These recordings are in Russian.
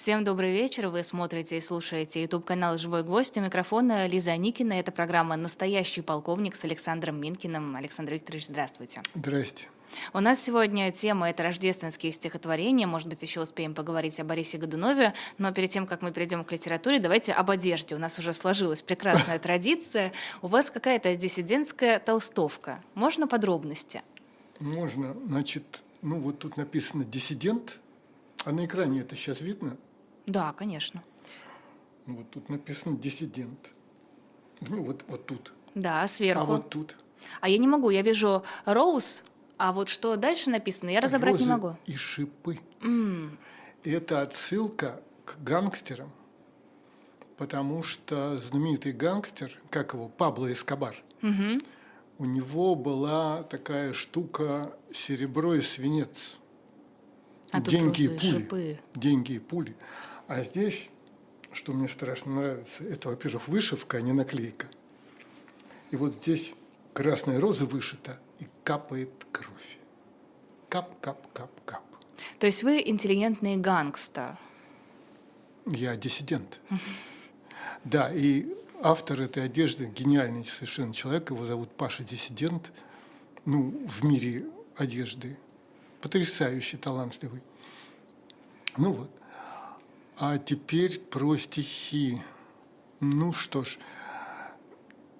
Всем добрый вечер. Вы смотрите и слушаете YouTube канал «Живой гвоздь». У микрофона Лиза Никина. Это программа «Настоящий полковник» с Александром Минкиным. Александр Викторович, здравствуйте. Здрасте. У нас сегодня тема — это рождественские стихотворения. Может быть, еще успеем поговорить о Борисе Годунове. Но перед тем, как мы перейдем к литературе, давайте об одежде. У нас уже сложилась прекрасная традиция. У вас какая-то диссидентская толстовка. Можно подробности? Можно. Значит, ну вот тут написано «диссидент», а на экране это сейчас видно? Да, конечно. Вот тут написано «диссидент». Ну вот, вот тут. Да, сверху. А вот тут. А я не могу, я вижу «Роуз», а вот что дальше написано, я разобрать Розы не могу. и шипы. И это отсылка к гангстерам, потому что знаменитый гангстер, как его, Пабло Эскобар, мгм. у него была такая штука серебро и свинец. А деньги и пули. шипы. Деньги и пули. А здесь, что мне страшно нравится, это, во-первых, вышивка, а не наклейка. И вот здесь красная роза вышита, и капает кровь. Кап, кап, кап, кап. То есть вы интеллигентный гангста. Я диссидент. Да, и автор этой одежды гениальный совершенно человек, его зовут Паша Диссидент, ну, в мире одежды, потрясающе талантливый. Ну вот. А теперь про стихи. Ну что ж,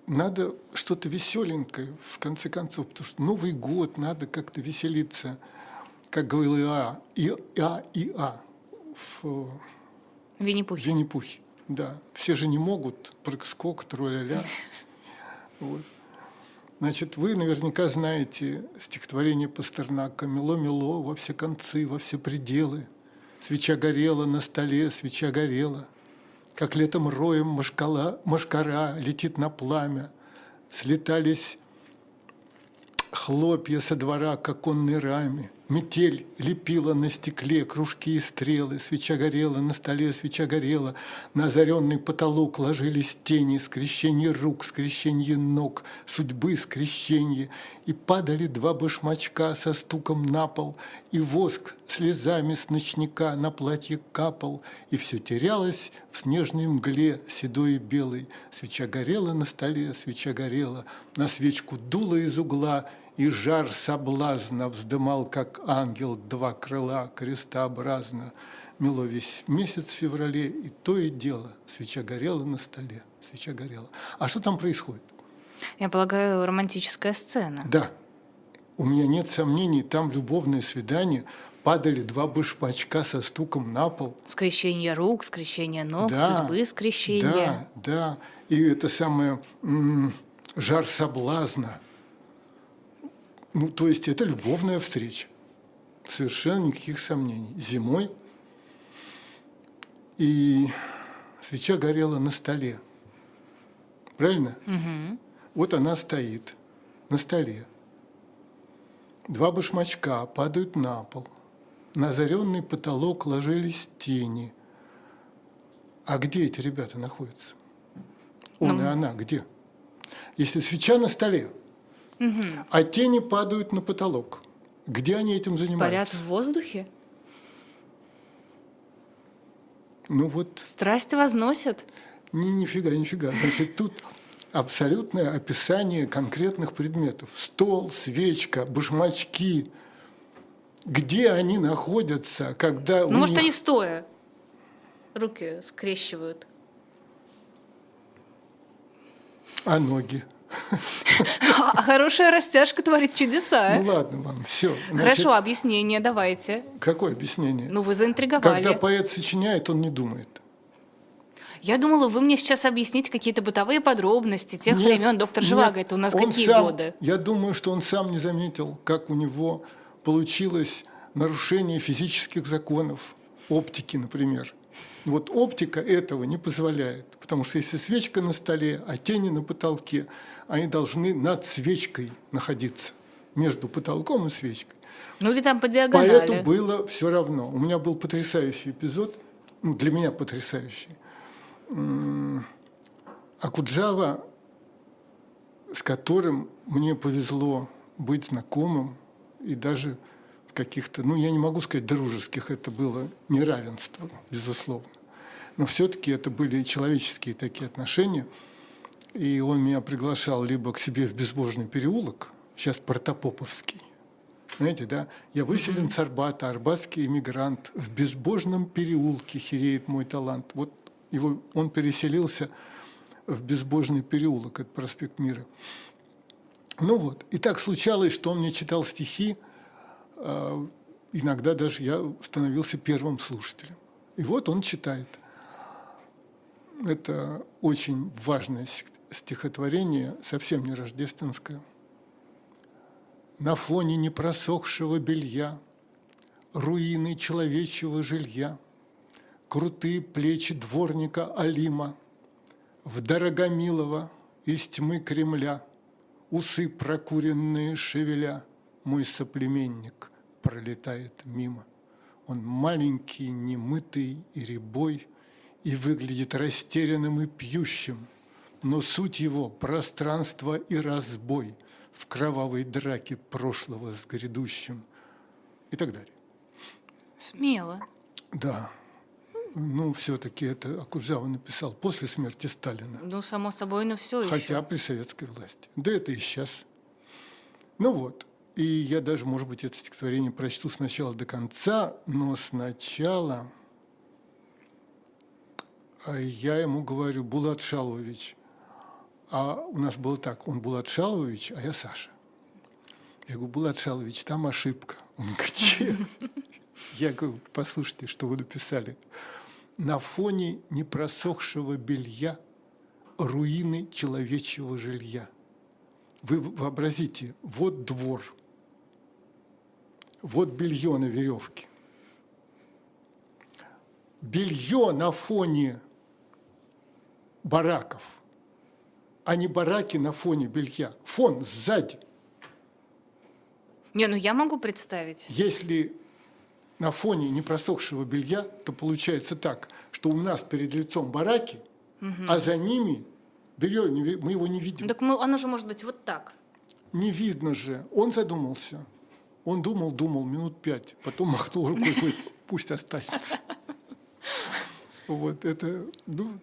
надо что-то веселенькое, в конце концов, потому что Новый год, надо как-то веселиться, как говорил Иа, Иа, Иа в Винни-Пухи. Винни-Пухи, да. Все же не могут, прыг-скок, тролля-ля. Вот. Значит, вы наверняка знаете стихотворение Пастернака «Мело-мело во все концы, во все пределы». Свеча горела на столе, свеча горела. Как летом роем машкала, машкара летит на пламя. Слетались хлопья со двора к оконной раме. Метель лепила на стекле кружки и стрелы, свеча горела на столе, свеча горела, на озаренный потолок ложились тени, скрещение рук, скрещение ног, судьбы скрещение, и падали два башмачка со стуком на пол, и воск слезами с ночника на платье капал, и все терялось в снежной мгле седой и белой. Свеча горела на столе, свеча горела, на свечку дуло из угла, и жар соблазна вздымал, как ангел, два крыла крестообразно. Мело весь месяц в феврале, и то и дело. Свеча горела на столе, свеча горела. А что там происходит? Я полагаю, романтическая сцена. Да, у меня нет сомнений, там любовное свидание, падали два башмачка со стуком на пол. Скрещение рук, скрещение ног, Да, судьбы скрещение. Да, да. И это самое жар соблазна. Ну, то есть это любовная встреча. Совершенно никаких сомнений. Зимой. И свеча горела на столе. Правильно? Мгм. Вот она стоит на столе. Два башмачка падают на пол. На озаренный потолок ложились тени. А где эти ребята находятся? Он Ну, и она где? Если свеча на столе, Мгм. а тени падают на потолок, где они этим Парят занимаются? в воздухе? Ну вот, Страсть возносят? ни, нифига, нифига. Значит, тут абсолютное описание конкретных предметов. Стол, свечка, башмачки. Где они находятся, когда Ну, может, них... они стоя руки скрещивают. А ноги? А хорошая растяжка творит чудеса. Ну ладно вам, все. Хорошо, объяснение давайте. Какое объяснение? Ну, вы заинтриговали. Когда поэт сочиняет, он не думает. Я думала, вы мне сейчас объясните какие-то бытовые подробности тех Нет, времен. Доктор нет, Живаго, это у нас какие сам- годы? Я думаю, что он сам не заметил, как у него получилось нарушение физических законов, оптики, например. Вот оптика этого не позволяет, потому что если свечка на столе, а тени на потолке, они должны над свечкой находиться, между потолком и свечкой. Ну, или там по диагонали. Поэту было все равно. У меня был потрясающий эпизод, ну, для меня потрясающий. Акуджава, с которым мне повезло быть знакомым и даже каких-то, ну, я не могу сказать дружеских, это было неравенство, безусловно. Но все-таки это были человеческие такие отношения. И он меня приглашал либо к себе в безбожный переулок, сейчас Протопоповский, знаете, да, я выселен с Арбата, арбатский иммигрант, в безбожном переулке хереет мой талант. Вот его, он переселился в безбожный переулок, это проспект Мира. Ну вот, и так случалось, что он мне читал стихи, а, иногда даже я становился первым слушателем. И вот он читает. Это очень важное стихотворение, совсем не рождественское. На фоне непросохшего белья, руины человечьего жилья, крутые плечи дворника Алима, в Дорогомилово из тьмы Кремля, усы прокуренные шевеля, мой соплеменник пролетает мимо. Он маленький, немытый и рябой, и выглядит растерянным и пьющим, но суть его – пространство и разбой в кровавой драке прошлого с грядущим и так далее. Смело. Да. Ну, все-таки это Акуджава написал после смерти Сталина. Ну, само собой, но все Хотя еще. при советской власти. Да это и сейчас. Ну вот. И я даже, может быть, это стихотворение прочту сначала до конца, но сначала я ему говорю, Булат Шалович, а у нас было так, он Булат Шалович, а я Саша. Я говорю, Булат Шалович, там ошибка. Он где? Я говорю, послушайте, что вы написали. На фоне непросохшего белья руины человечьего жилья. Вы вообразите, вот двор, вот белье на веревке. Белье на фоне бараков, а не бараки на фоне белья. Фон сзади. Не, ну я могу представить. Если на фоне непросохшего белья, то получается так, что у нас перед лицом бараки, а за ними белье, мы его не видим. Так мы, оно же может быть вот так. Не видно же. Он задумался. Он думал, думал минут пять, потом махнул рукой, говорит, пусть останется. Вот это, ну,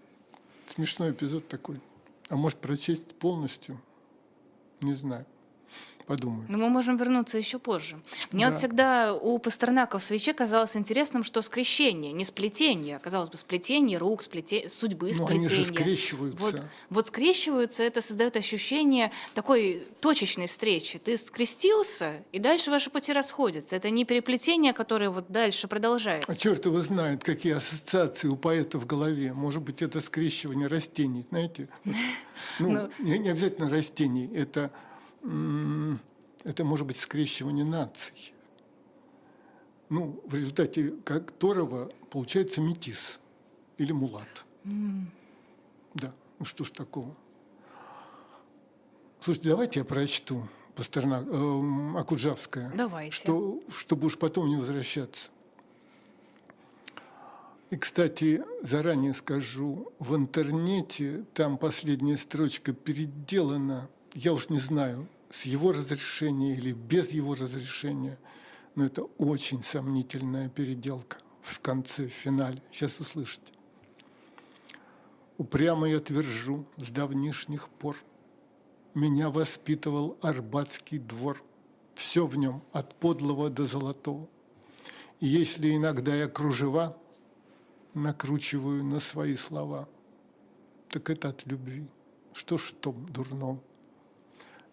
смешной эпизод такой. А может прочесть полностью? Не знаю. Подумаю. Но мы можем вернуться еще позже. Мне вот Да. всегда у Пастернака в свече казалось интересным, что скрещение, не сплетение, казалось бы, сплетение рук, сплете... судьбы Ну, они сплетения. же скрещиваются. Вот, вот скрещиваются, это создает ощущение такой точечной встречи. Ты скрестился, и дальше ваши пути расходятся. Это не переплетение, которое вот дальше продолжается. А черт его знает, какие ассоциации у поэта в голове. Может быть, это скрещивание растений, знаете? Ну, Ну. не, обязательно растений. Это, это может быть скрещивание наций. Ну, в результате которого получается метис или мулат. Да, ну что ж такого. Слушайте, давайте я прочту Пастернак, эм, Акуджавская. Давайте. Что, чтобы уж потом не возвращаться. И, кстати, заранее скажу, в интернете там последняя строчка переделана, я уж не знаю, с его разрешения или без его разрешения, но это очень сомнительная переделка в конце, в финале. Сейчас услышите. Упрямо я твержу с давнишних пор, меня воспитывал Арбатский двор, все в нем от подлого до золотого. И если иногда я кружева накручиваю на свои слова, так это от любви. Что ж в том дурном?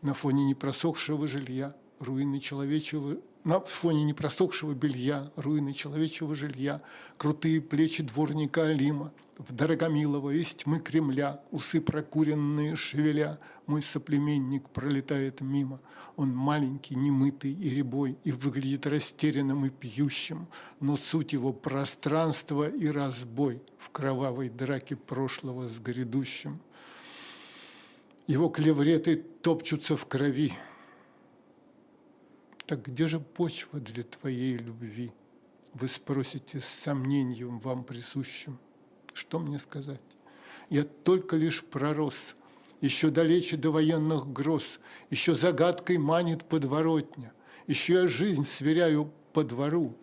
На фоне непросохшего жилья, руины человечего на фоне непросохшего белья, руины человечего жилья, крутые плечи дворника Алима, в Дорогомилово из тьмы Кремля, усы прокуренные шевеля, мой соплеменник пролетает мимо. Он маленький, немытый и рябой, и выглядит растерянным и пьющим, но суть его пространство и разбой в кровавой драке прошлого с грядущим. Его клевреты топчутся в крови, так где же почва для твоей любви? Вы спросите с сомнением вам присущим. Что мне сказать? Я только лишь пророс, еще далече до военных гроз, еще загадкой манит подворотня, еще я жизнь сверяю по двору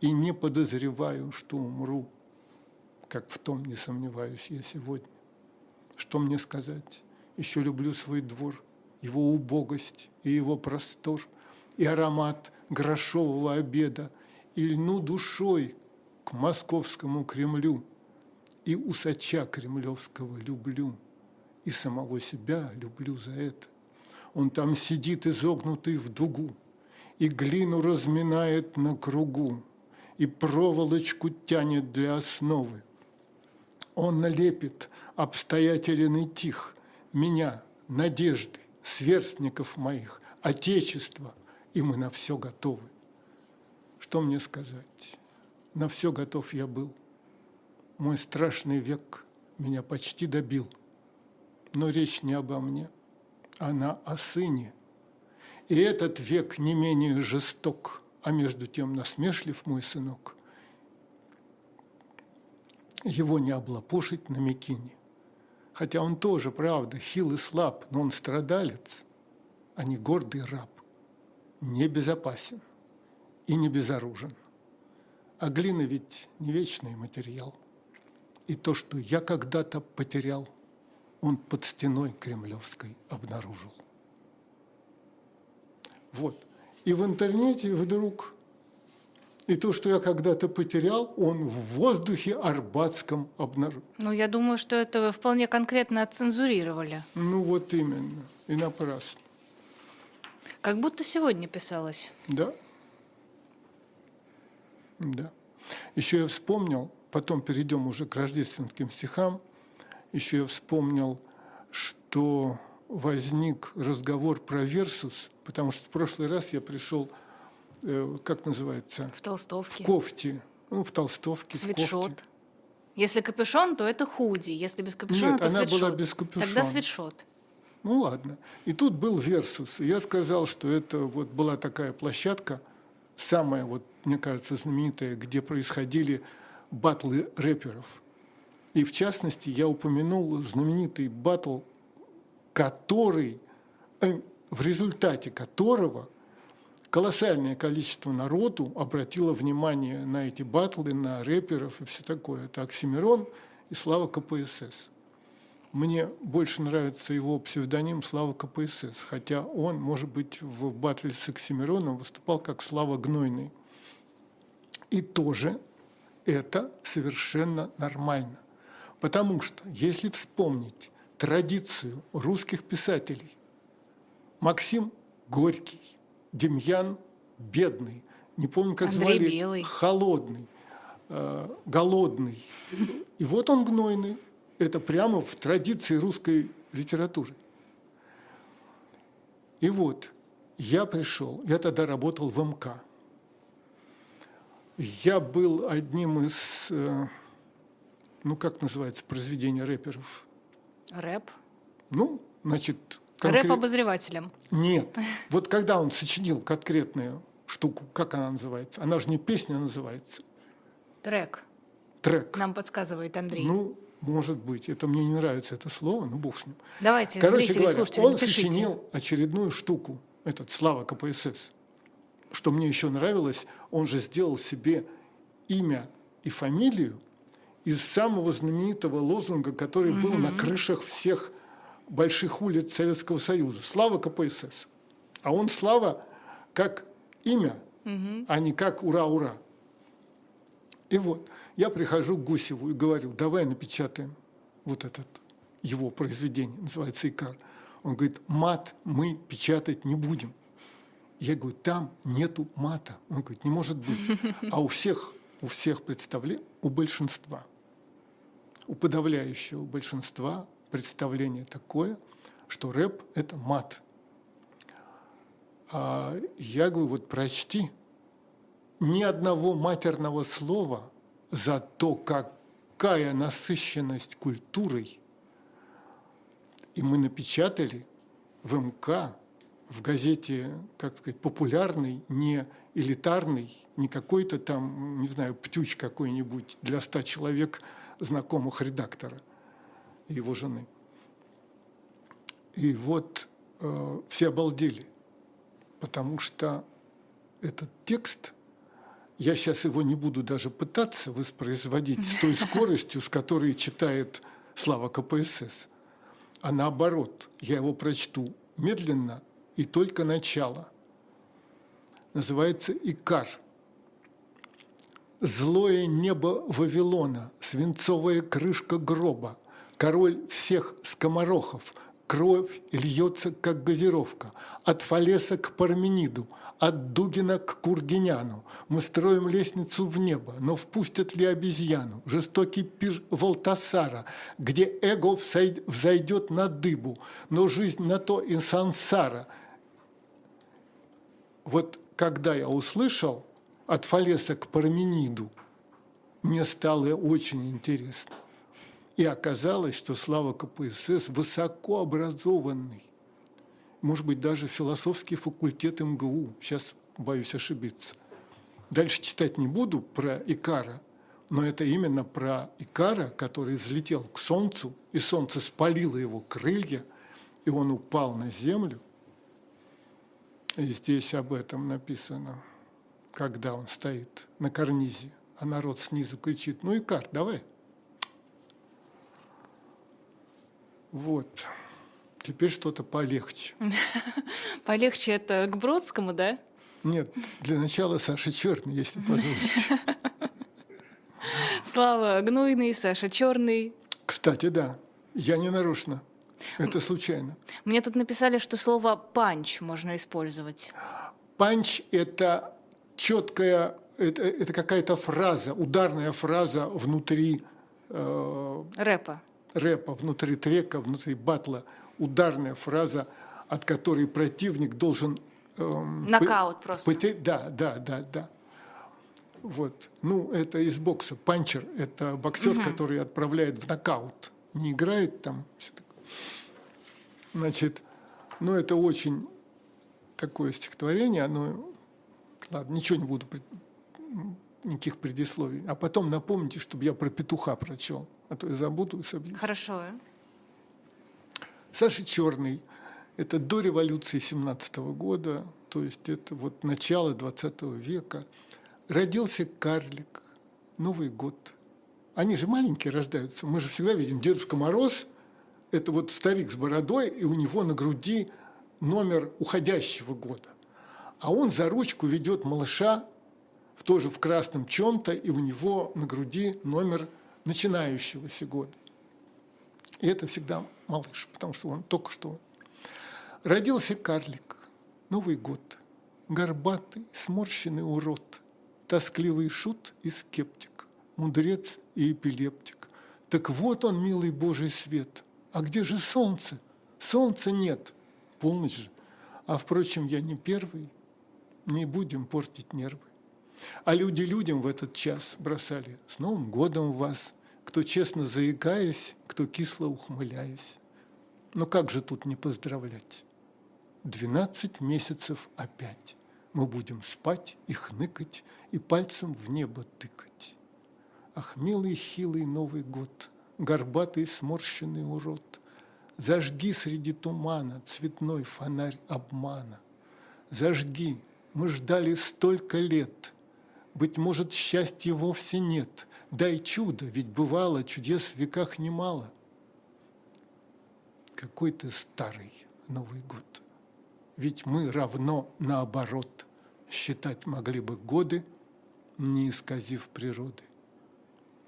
и не подозреваю, что умру, как в том не сомневаюсь я сегодня. Что мне сказать? Еще люблю свой двор, его убогость и его простор, и аромат грошового обеда, и льну душой к московскому Кремлю, и усача кремлевского люблю, и самого себя люблю за это. Он там сидит изогнутый в дугу, и глину разминает на кругу, и проволочку тянет для основы. Он налепит обстоятелен и тих, меня, надежды, сверстников моих, отечества, и мы на все готовы. Что мне сказать? На все готов я был. Мой страшный век меня почти добил. Но речь не обо мне, она о сыне. И этот век не менее жесток, а между тем насмешлив мой сынок. Его не облапошить на Микине. Хотя он тоже, правда, хил и слаб, но он страдалец, а не гордый раб. Не безопасен и не безоружен. А глина ведь не вечный материал. И то, что я когда-то потерял, он под стеной кремлевской обнаружил. Вот. И в интернете вдруг и то, что я когда-то потерял, он в воздухе арбатском обнаружил. Ну, я думаю, что это вполне конкретно отцензурировали. Ну, вот именно. И напрасно. Как будто сегодня писалось. Да. Да. Еще я вспомнил, потом перейдем уже к рождественским стихам, еще я вспомнил, что возник разговор про версус, потому что в прошлый раз я пришел Э, как называется? В толстовке. В кофте. Ну, в толстовке, Свитшот. в кофте. Если капюшон, то это худи. Если без капюшона, Нет, то она свитшот. была без капюшона. Тогда свитшот. Ну ладно. И тут был версус. Я сказал, что это вот была такая площадка, самая, вот, мне кажется, знаменитая, где происходили батлы рэперов. И в частности, я упомянул знаменитый батл, который, э, в результате которого колоссальное количество народу обратило внимание на эти батлы, на рэперов и все такое. Это Оксимирон и Слава КПСС. Мне больше нравится его псевдоним Слава КПСС, хотя он, может быть, в батле с Оксимироном выступал как Слава Гнойный. И тоже это совершенно нормально. Потому что, если вспомнить традицию русских писателей, Максим Горький, Демьян бедный, не помню, как Андрей звали, Белый. холодный, э, голодный. И вот он гнойный. Это прямо в традиции русской литературы. И вот я пришел, я тогда работал в МК. Я был одним из, э, ну как называется, произведение рэперов. Рэп. Ну, значит, конкрет- Рэп-обозревателем. Нет. Вот когда он сочинил конкретную штуку, как она называется? Она же не песня называется, Трек. трек. Нам подсказывает Андрей. Ну, может быть. Это мне не нравится это слово, но бог с ним. Давайте, Короче зрители, говоря, слушатели, он напишите. сочинил очередную штуку, этот Слава КПСС. Что мне еще нравилось, он же сделал себе имя и фамилию из самого знаменитого лозунга, который был на крышах всех больших улиц Советского Союза. Слава КПСС. А он Слава как имя, а не как ура-ура. И вот я прихожу к Гусеву и говорю, давай напечатаем вот этот его произведение, называется «Икар». Он говорит, мат мы печатать не будем. Я говорю, там нету мата. Он говорит, не может быть. А у всех, у всех представления, у большинства, у подавляющего большинства представление такое, что рэп – это мат. А я говорю, вот прочти ни одного матерного слова за то, какая насыщенность культурой. И мы напечатали в МК, в газете, как сказать, популярный, не элитарный, не какой-то там, не знаю, птюч какой-нибудь для ста человек знакомых редактора и его жены. И вот э, все обалдели, потому что этот текст Я сейчас его не буду даже пытаться воспроизводить с той скоростью, с которой читает Слава КПСС. А наоборот, я его прочту медленно и только начало. Называется «Икар». Злое небо Вавилона, свинцовая крышка гроба, король всех скоморохов – Кровь льется, как газировка, от Фалеса к Пармениду, от Дугина к Кургиняну. Мы строим лестницу в небо, но впустят ли обезьяну? Жестокий пир Волтасара, где эго взойдет на дыбу, но жизнь на то и сансара. Вот когда я услышал от Фалеса к Пармениду, мне стало очень интересно. И оказалось, что Слава КПСС высокообразованный. Может быть, даже философский факультет МГУ. Сейчас боюсь ошибиться. Дальше читать не буду про Икара, но это именно про Икара, который взлетел к Солнцу, и Солнце спалило его крылья, и он упал на землю. И здесь об этом написано, когда он стоит на карнизе, а народ снизу кричит, ну Икар, давай – Вот. Теперь что-то полегче. Полегче это к Бродскому, да? Нет, для начала Саша Черный, если позволите. Слава Гнойный, Саша Черный. Кстати, да, я не нарочно. Это случайно. Мне тут написали, что слово панч можно использовать. Панч – это четкая, это, это какая-то фраза, ударная фраза внутри э, рэпа рэпа, внутри трека, внутри батла ударная фраза, от которой противник должен... Эм, Нокаут просто. Потерь... Да, да, да, да. Вот. Ну, это из бокса. Панчер – это боксер, угу. который отправляет в нокаут. Не играет там. Значит, ну, это очень такое стихотворение, оно... Ладно, ничего не буду никаких предисловий. А потом напомните, чтобы я про петуха прочел а то я забуду и собьюсь. Хорошо. Саша Черный – это до революции 17 года, то есть это вот начало 20 века. Родился карлик, Новый год. Они же маленькие рождаются. Мы же всегда видим Дедушка Мороз – это вот старик с бородой, и у него на груди номер уходящего года. А он за ручку ведет малыша, в тоже в красном чем-то, и у него на груди номер начинающегося года. И это всегда малыш, потому что он только что. Родился карлик, Новый год, горбатый, сморщенный урод, тоскливый шут и скептик, мудрец и эпилептик. Так вот он, милый Божий свет. А где же солнце? Солнца нет. Полночь же. А, впрочем, я не первый. Не будем портить нервы. А люди людям в этот час бросали «С Новым годом вас!» кто честно заикаясь, кто кисло ухмыляясь. Но как же тут не поздравлять? Двенадцать месяцев опять мы будем спать и хныкать, и пальцем в небо тыкать. Ах, милый хилый Новый год, горбатый сморщенный урод, Зажги среди тумана цветной фонарь обмана. Зажги, мы ждали столько лет, Быть может, счастья вовсе нет, Дай чудо, ведь бывало чудес в веках немало. Какой ты старый Новый год. Ведь мы равно наоборот считать могли бы годы, не исказив природы.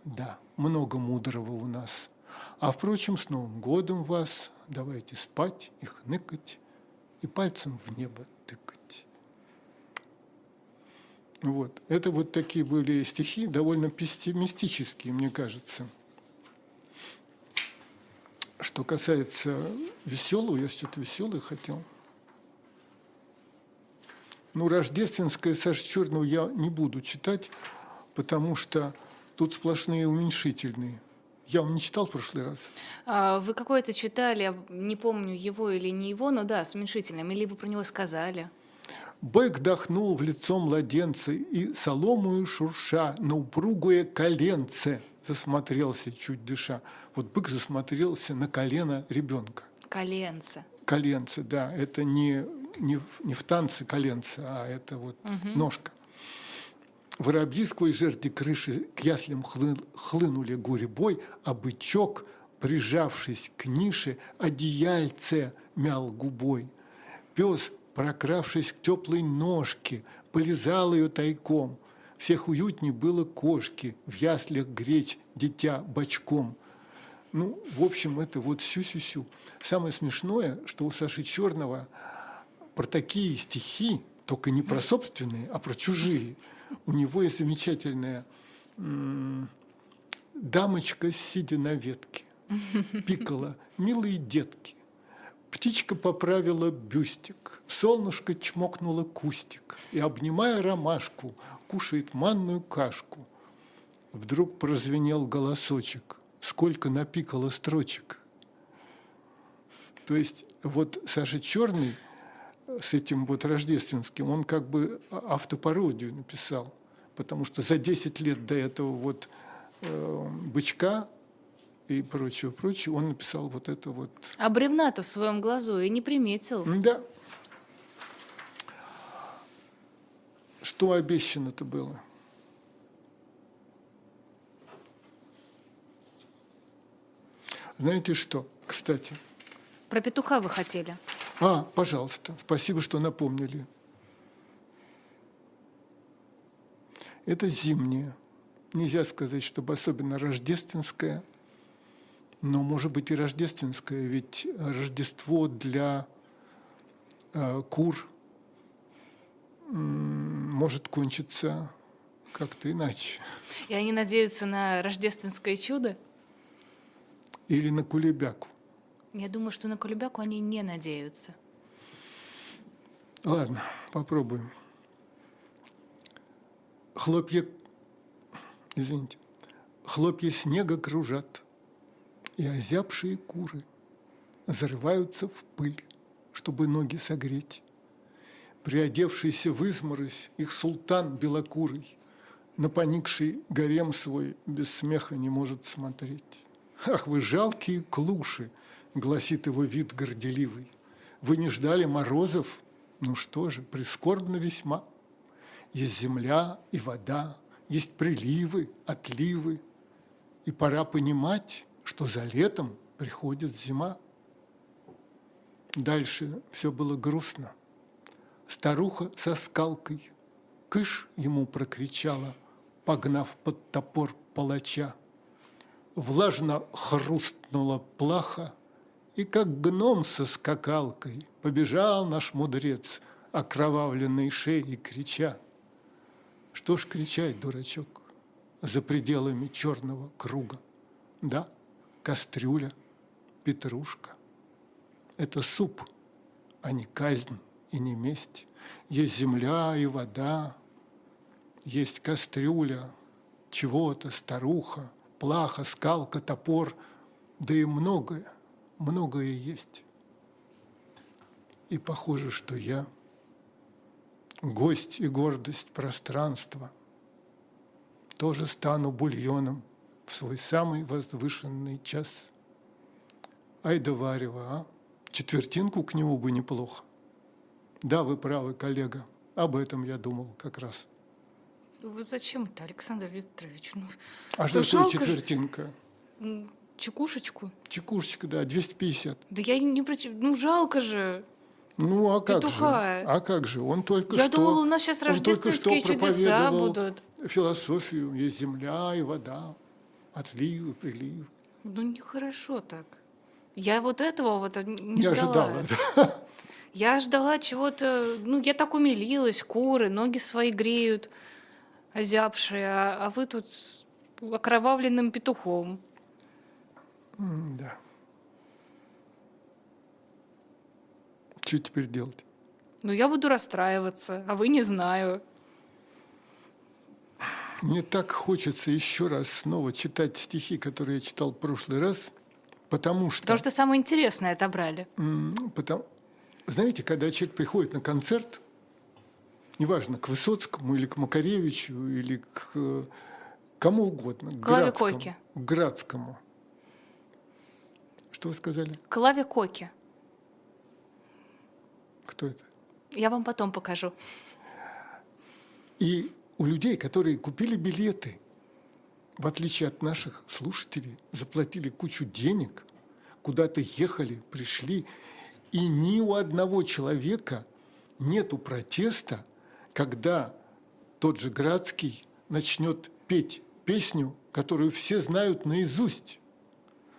Да, много мудрого у нас. А, впрочем, с Новым годом вас давайте спать и хныкать, и пальцем в небо тыкать. Вот. Это вот такие были стихи, довольно пессимистические, мне кажется. Что касается веселого, я что-то веселое хотел. Ну, рождественское Саша Черного я не буду читать, потому что тут сплошные уменьшительные. Я вам не читал в прошлый раз. А, вы какое-то читали, не помню его или не его, но да, с уменьшительным. Или вы про него сказали. Бык дохнул в лицо младенца и соломую шурша на упругое коленце засмотрелся, чуть дыша. Вот бык засмотрелся на колено ребенка. Коленце. Коленце, да. Это не, не, не в танце коленце, а это вот угу. ножка. Воробьи сквозь жерди крыши к яслям хлынули гурьбой, а бычок, прижавшись к нише, одеяльце мял губой. Пес, прокравшись к теплой ножке, полезал ее тайком. Всех уютней было кошки, в яслях греть дитя бочком. Ну, в общем, это вот сю-сю-сю. Самое смешное, что у Саши Черного про такие стихи, только не про собственные, а про чужие. У него есть замечательная дамочка, сидя на ветке, пикала, милые детки. Птичка поправила бюстик, солнышко чмокнуло кустик и, обнимая ромашку, кушает манную кашку. Вдруг прозвенел голосочек, сколько напикало строчек. То есть вот Саша Черный – с этим вот рождественским, он как бы автопародию написал, потому что за 10 лет до этого вот э, «Бычка» и прочего, прочего, он написал вот это вот. А бревна-то в своем глазу и не приметил. Да. Что обещано-то было? Знаете что, кстати? Про петуха вы хотели. А, пожалуйста, спасибо, что напомнили. Это зимнее. Нельзя сказать, чтобы особенно рождественское, но может быть и рождественское, ведь Рождество для э, кур может кончиться как-то иначе. И они надеются на рождественское чудо? Или на кулебяку. Я думаю, что на Колебяку они не надеются. Ладно, попробуем. Хлопья, извините, хлопья снега кружат, и озябшие куры зарываются в пыль, чтобы ноги согреть. Приодевшийся в изморозь их султан белокурый, на поникший гарем свой без смеха не может смотреть. Ах вы жалкие клуши, гласит его вид горделивый. Вы не ждали морозов? Ну что же, прискорбно весьма. Есть земля и вода, есть приливы, отливы. И пора понимать, что за летом приходит зима. Дальше все было грустно. Старуха со скалкой кыш ему прокричала, погнав под топор палача. Влажно хрустнула плаха, и как гном со скакалкой побежал наш мудрец, окровавленной шеей крича. Что ж кричать, дурачок, за пределами черного круга? Да, кастрюля, петрушка. Это суп, а не казнь и не месть. Есть земля и вода, есть кастрюля, чего-то, старуха, плаха, скалка, топор, да и многое – многое есть. И похоже, что я гость и гордость пространства тоже стану бульоном в свой самый возвышенный час. Ай да варево, а? Четвертинку к нему бы неплохо. Да, вы правы, коллега. Об этом я думал как раз. Вы зачем это, Александр Викторович? Ну, а что такое четвертинка? Чекушечку? Чекушечка, да, 250. Да я не про... Ну, жалко же. Ну, а как Петуха. же? А как же? Он только я что... Я думала, у нас сейчас рождественские чудеса будут. философию. Есть земля и вода, отливы, приливы. Ну, нехорошо так. Я вот этого вот не, не ждала. ожидала. Я ждала чего-то... Ну, я так умилилась. Куры, ноги свои греют, озябшие. А, а вы тут с окровавленным петухом. Да. Что теперь делать? Ну, я буду расстраиваться, а вы не знаю. Мне так хочется еще раз снова читать стихи, которые я читал в прошлый раз, потому что... Потому что самое интересное отобрали. Потому... Знаете, когда человек приходит на концерт, неважно, к Высоцкому или к Макаревичу, или к э, кому угодно, к Градскому, к Градскому – что вы сказали? Клаве Коки. Кто это? Я вам потом покажу. И у людей, которые купили билеты, в отличие от наших слушателей, заплатили кучу денег, куда-то ехали, пришли, и ни у одного человека нету протеста, когда тот же Градский начнет петь песню, которую все знают наизусть.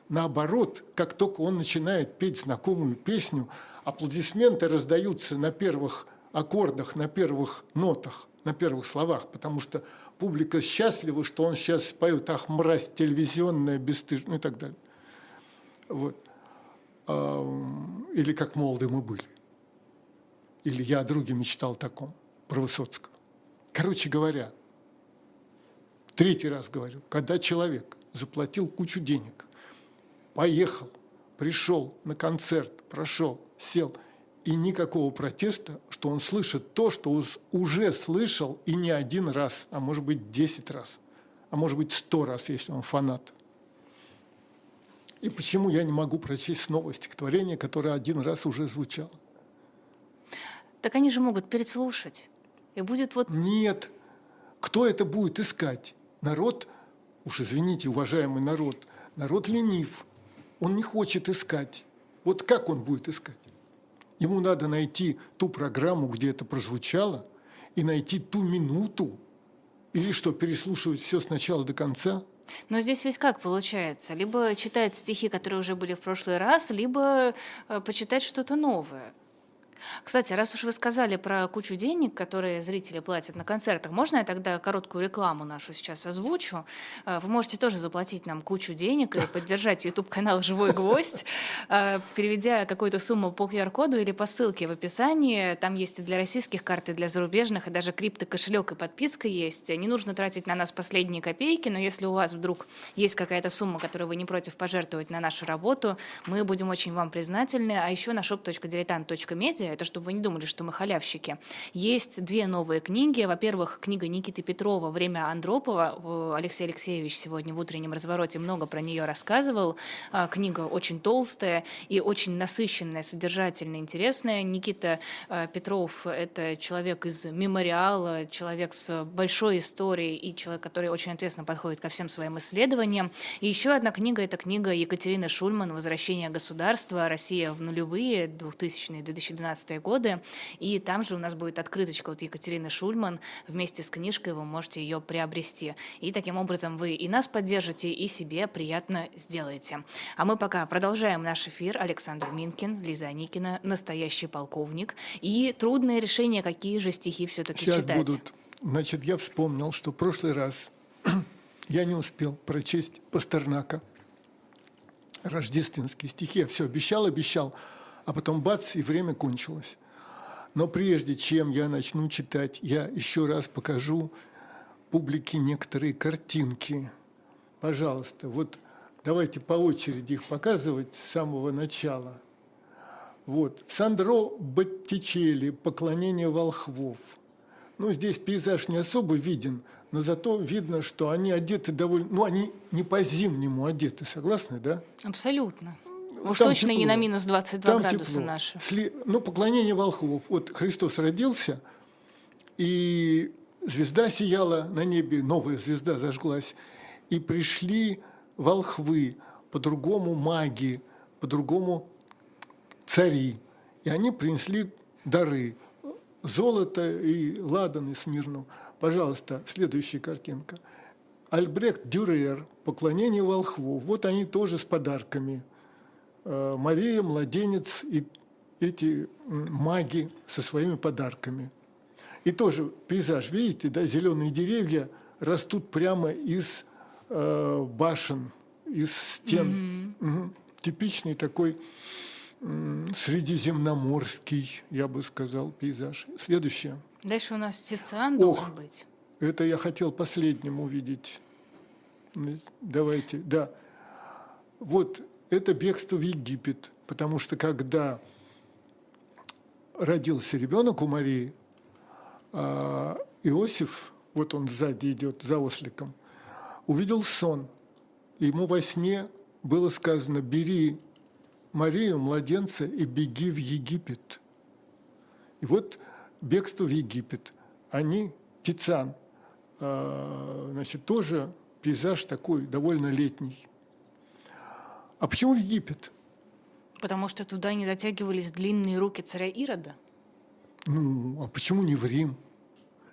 Наоборот, как только он начинает петь знакомую песню, аплодисменты раздаются на первых аккордах, на первых нотах, на первых словах, потому что публика счастлива, что он сейчас поет «Ах, мразь телевизионная, бесстыжная» ну и так далее. Вот. Или «Как молоды мы были». Или «Я о друге мечтал таком» про Высоцкого. Короче говоря, третий раз говорю, когда человек заплатил кучу денег, поехал, пришел на концерт, прошел, сел, и никакого протеста, что он слышит то, что уже слышал и не один раз, а может быть десять раз, а может быть сто раз, если он фанат. И почему я не могу прочесть снова стихотворение, которое один раз уже звучало? Так они же могут переслушать. И будет вот... Нет. Кто это будет искать? Народ, уж извините, уважаемый народ, народ ленив. Он не хочет искать. Вот как он будет искать? Ему надо найти ту программу, где это прозвучало, и найти ту минуту, или что, переслушивать все сначала до конца – но здесь ведь как получается? Либо читать стихи, которые уже были в прошлый раз, либо э, почитать что-то новое. Кстати, раз уж вы сказали про кучу денег, которые зрители платят на концертах, можно я тогда короткую рекламу нашу сейчас озвучу? Э, вы можете тоже заплатить нам кучу денег и поддержать YouTube-канал «Живой гвоздь», э, переведя какую-то сумму по QR-коду или по ссылке в описании. Там есть и для российских карт, и для зарубежных, и даже крипто-кошелек и подписка есть. Не нужно тратить на нас последние копейки, но если у вас вдруг есть какая-то сумма, которую вы не против пожертвовать на нашу работу, мы будем очень вам признательны. А еще на shop.diletant.media это чтобы вы не думали, что мы халявщики. Есть две новые книги. Во-первых, книга Никиты Петрова «Время Андропова». Алексей Алексеевич сегодня в утреннем развороте много про нее рассказывал. А, книга очень толстая и очень насыщенная, содержательная, интересная. Никита а, Петров – это человек из мемориала, человек с большой историей и человек, который очень ответственно подходит ко всем своим исследованиям. И еще одна книга – это книга Екатерины Шульман «Возвращение государства. Россия в нулевые 2000-2012 90-е годы. И там же у нас будет открыточка от Екатерины Шульман. Вместе с книжкой вы можете ее приобрести. И таким образом вы и нас поддержите, и себе приятно сделаете. А мы пока продолжаем наш эфир. Александр Минкин, Лиза Аникина, настоящий полковник. И трудное решение, какие же стихи все-таки читать. Сейчас будут. Значит, я вспомнил, что в прошлый раз я не успел прочесть Пастернака. Рождественские стихи. Я все обещал, обещал а потом бац, и время кончилось. Но прежде чем я начну читать, я еще раз покажу публике некоторые картинки. Пожалуйста, вот давайте по очереди их показывать с самого начала. Вот, Сандро Боттичелли «Поклонение волхвов». Ну, здесь пейзаж не особо виден, но зато видно, что они одеты довольно... Ну, они не по-зимнему одеты, согласны, да? Абсолютно. Уж там точно тепло. не на минус 22 там градуса тепло. наши. Сли... Ну, поклонение волхвов. Вот Христос родился, и звезда сияла на небе, новая звезда зажглась, и пришли волхвы, по-другому маги, по-другому цари. И они принесли дары. Золото и ладан и смирну. Пожалуйста, следующая картинка. Альбрехт Дюрер «Поклонение волхвов». Вот они тоже с подарками – Мария, младенец и эти маги со своими подарками. И тоже пейзаж, видите, да, зеленые деревья растут прямо из э, башен, из стен. Mm-hmm. Угу. Типичный такой э, средиземноморский, я бы сказал, пейзаж. Следующее. Дальше у нас Тициан должен Ох, быть. Это я хотел последним увидеть. Давайте, да. Вот это бегство в Египет, потому что когда родился ребенок у Марии, а, Иосиф, вот он сзади идет за осликом, увидел сон. Ему во сне было сказано, бери Марию, младенца, и беги в Египет. И вот бегство в Египет. Они, Тициан, а, значит, тоже пейзаж такой довольно летний. А почему Египет? Потому что туда не дотягивались длинные руки царя Ирода. Ну, а почему не в Рим?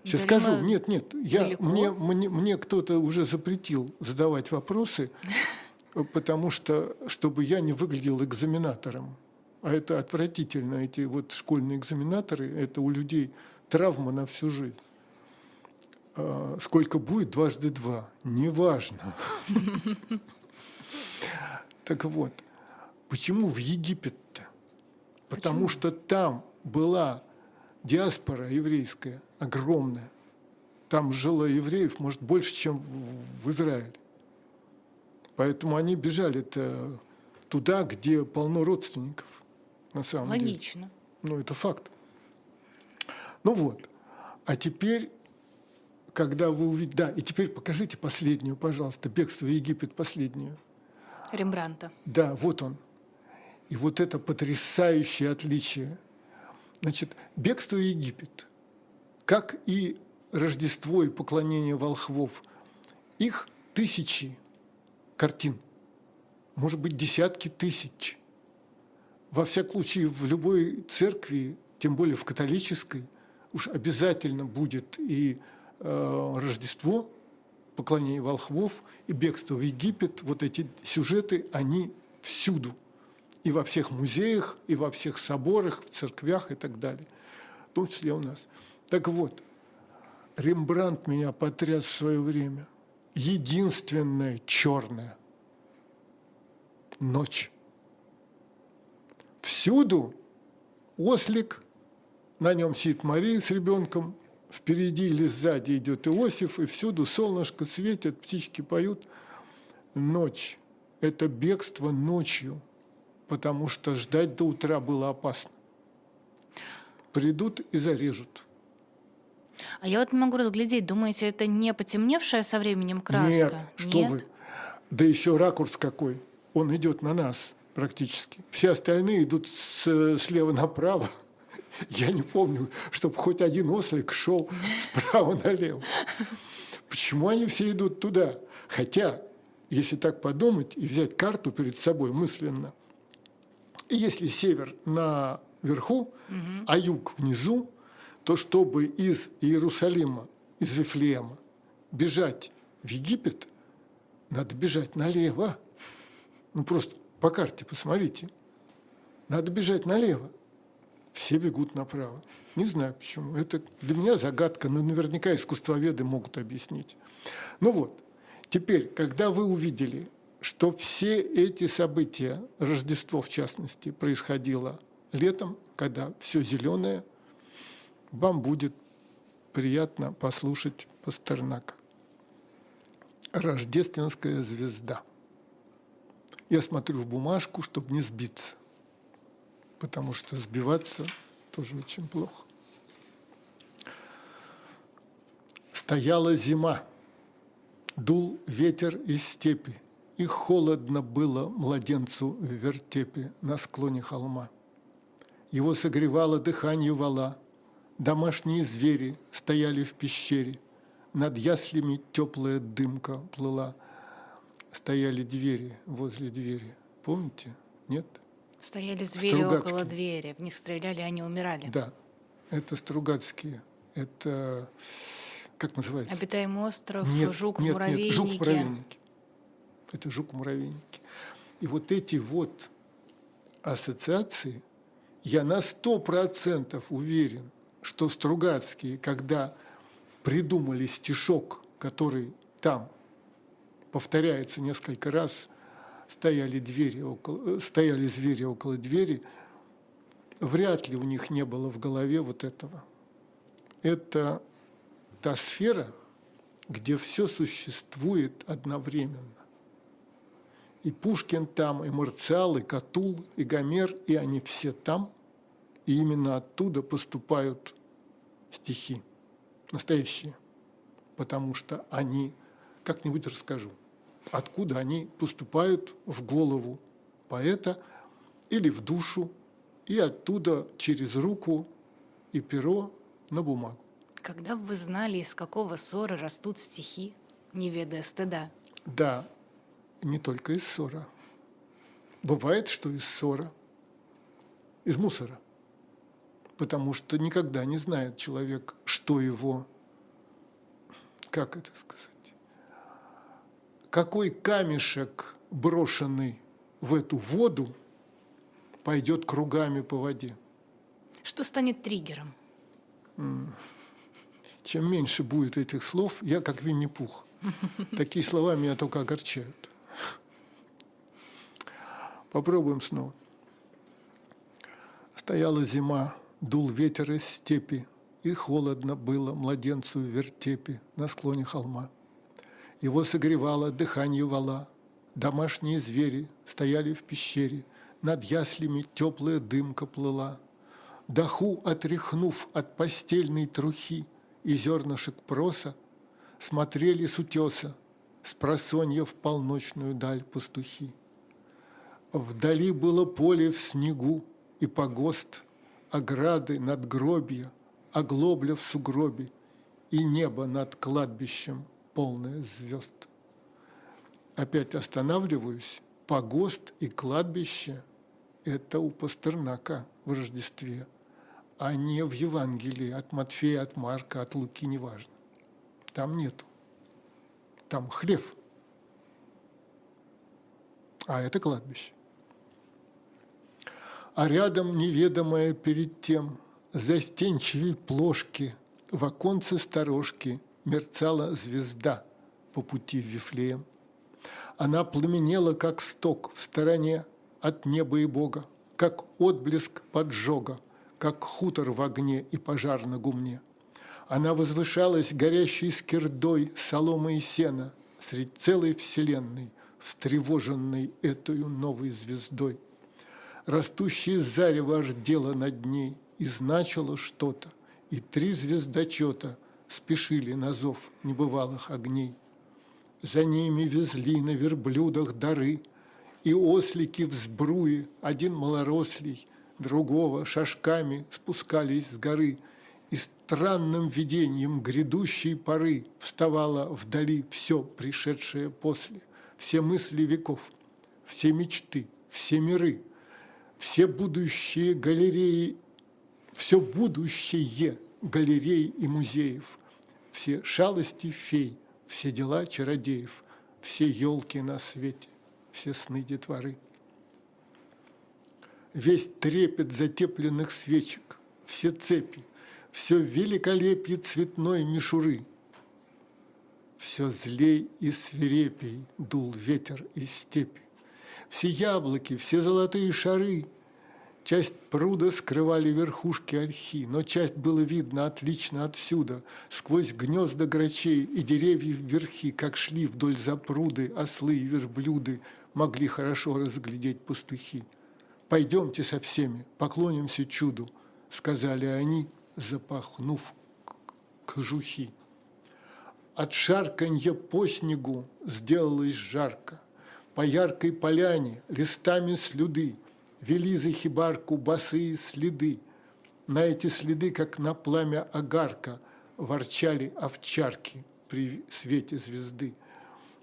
Сейчас До скажу. Рима нет, нет. Я, мне, мне, мне кто-то уже запретил задавать вопросы, потому что, чтобы я не выглядел экзаменатором. А это отвратительно, эти вот школьные экзаменаторы, это у людей травма на всю жизнь. А, сколько будет дважды два? Неважно. Так вот, почему в Египет-то? Потому что там была диаспора еврейская огромная. Там жило евреев, может, больше, чем в Израиле. Поэтому они бежали -то туда, где полно родственников, на самом Логично. деле. Ну, это факт. Ну вот. А теперь, когда вы увидите... Да, и теперь покажите последнюю, пожалуйста, «Бегство в Египет» последнюю. Рембранта. Да, вот он. И вот это потрясающее отличие. Значит, «Бегство в Египет», как и Рождество и поклонение волхвов, их тысячи картин, может быть, десятки тысяч. Во всяком случае, в любой церкви, тем более в католической, уж обязательно будет и э, Рождество, поклонение волхвов, и бегство в Египет. Вот эти сюжеты, они всюду. И во всех музеях, и во всех соборах, в церквях и так далее. В том числе у нас. Так вот, Рембрандт меня потряс в свое время. Единственное черное – ночь. Всюду ослик, на нем сидит Мария с ребенком, впереди или сзади идет Иосиф, и всюду солнышко светит, птички поют. Ночь – это бегство ночью, потому что ждать до утра было опасно. Придут и зарежут. А я вот не могу разглядеть, думаете, это не потемневшая со временем краска? Нет, что Нет? вы. Да еще ракурс какой. Он идет на нас практически. Все остальные идут с, слева направо. Я не помню, чтобы хоть один ослик шел справа налево. Почему они все идут туда? Хотя, если так подумать и взять карту перед собой мысленно, и если север наверху, угу. а юг внизу, то чтобы из Иерусалима, из Вифлеема бежать в Египет, надо бежать налево. Ну просто по карте посмотрите. Надо бежать налево. Все бегут направо. Не знаю почему. Это для меня загадка, но наверняка искусствоведы могут объяснить. Ну вот, теперь, когда вы увидели, что все эти события, Рождество в частности, происходило летом, когда все зеленое – вам будет приятно послушать Пастернака. Рождественская звезда. Я смотрю в бумажку, чтобы не сбиться, потому что сбиваться тоже очень плохо. Стояла зима, дул ветер из степи, и холодно было младенцу в вертепе на склоне холма. Его согревало дыхание вала, Домашние звери стояли в пещере, Над яслями теплая дымка плыла. Стояли двери возле двери. Помните? Нет? Стояли звери около двери, в них стреляли, они умирали. Да, это Стругацкие. Это, как называется? Обитаемый остров, нет, жук-муравейники. Нет, жук-муравейники. Это жук-муравейники. И вот эти вот ассоциации, я на сто процентов уверен, что Стругацкие, когда придумали стишок, который там повторяется несколько раз, стояли, двери около, стояли звери около двери, вряд ли у них не было в голове вот этого. Это та сфера, где все существует одновременно. И Пушкин там, и Марциал, и Катул, и Гомер, и они все там, и именно оттуда поступают стихи, настоящие, потому что они, как-нибудь расскажу, откуда они поступают в голову поэта или в душу, и оттуда через руку и перо на бумагу. Когда бы вы знали, из какого ссора растут стихи, не ведая стыда? Да, не только из ссора. Бывает, что из ссора, из мусора. Потому что никогда не знает человек, что его, как это сказать, какой камешек, брошенный в эту воду, пойдет кругами по воде. Что станет триггером? Чем меньше будет этих слов, я как Винни-Пух. Такие слова меня только огорчают. Попробуем снова. Стояла зима, дул ветер из степи, и холодно было младенцу в вертепе на склоне холма. Его согревало дыхание вала. Домашние звери стояли в пещере, Над яслями теплая дымка плыла. Даху отряхнув от постельной трухи И зернышек проса, Смотрели с утеса, С просонья в полночную даль пастухи. Вдали было поле в снегу и погост, Ограды над гробья, оглобля в сугробе И небо над кладбищем – полная звезд. Опять останавливаюсь. Погост и кладбище – это у Пастернака в Рождестве, а не в Евангелии от Матфея, от Марка, от Луки, неважно. Там нету. Там хлев. А это кладбище. А рядом неведомое перед тем застенчивей плошки в оконце сторожки мерцала звезда по пути в Вифлеем. Она пламенела, как сток в стороне от неба и Бога, как отблеск поджога, как хутор в огне и пожар на гумне. Она возвышалась горящей скирдой соломы и сена среди целой вселенной, встревоженной этой новой звездой. Растущее зарево рдело над ней и значило что-то, и три звездочета – спешили на зов небывалых огней. За ними везли на верблюдах дары, и ослики в сбруе, один малорослий, другого шажками спускались с горы, и странным видением грядущей поры вставало вдали все пришедшее после, все мысли веков, все мечты, все миры, все будущие галереи, все будущее галерей и музеев, все шалости фей, все дела чародеев, все елки на свете, все сны детворы. Весь трепет затепленных свечек, все цепи, все великолепие цветной мишуры. Все злей и свирепей дул ветер из степи. Все яблоки, все золотые шары, Часть пруда скрывали верхушки ольхи, но часть было видно отлично отсюда, сквозь гнезда грачей и деревьев верхи, как шли вдоль запруды ослы и верблюды, могли хорошо разглядеть пастухи. «Пойдемте со всеми, поклонимся чуду», — сказали они, запахнув кожухи. От шарканья по снегу сделалось жарко, по яркой поляне листами слюды — Вели за хибарку босые следы. На эти следы, как на пламя огарка, ворчали овчарки при свете звезды.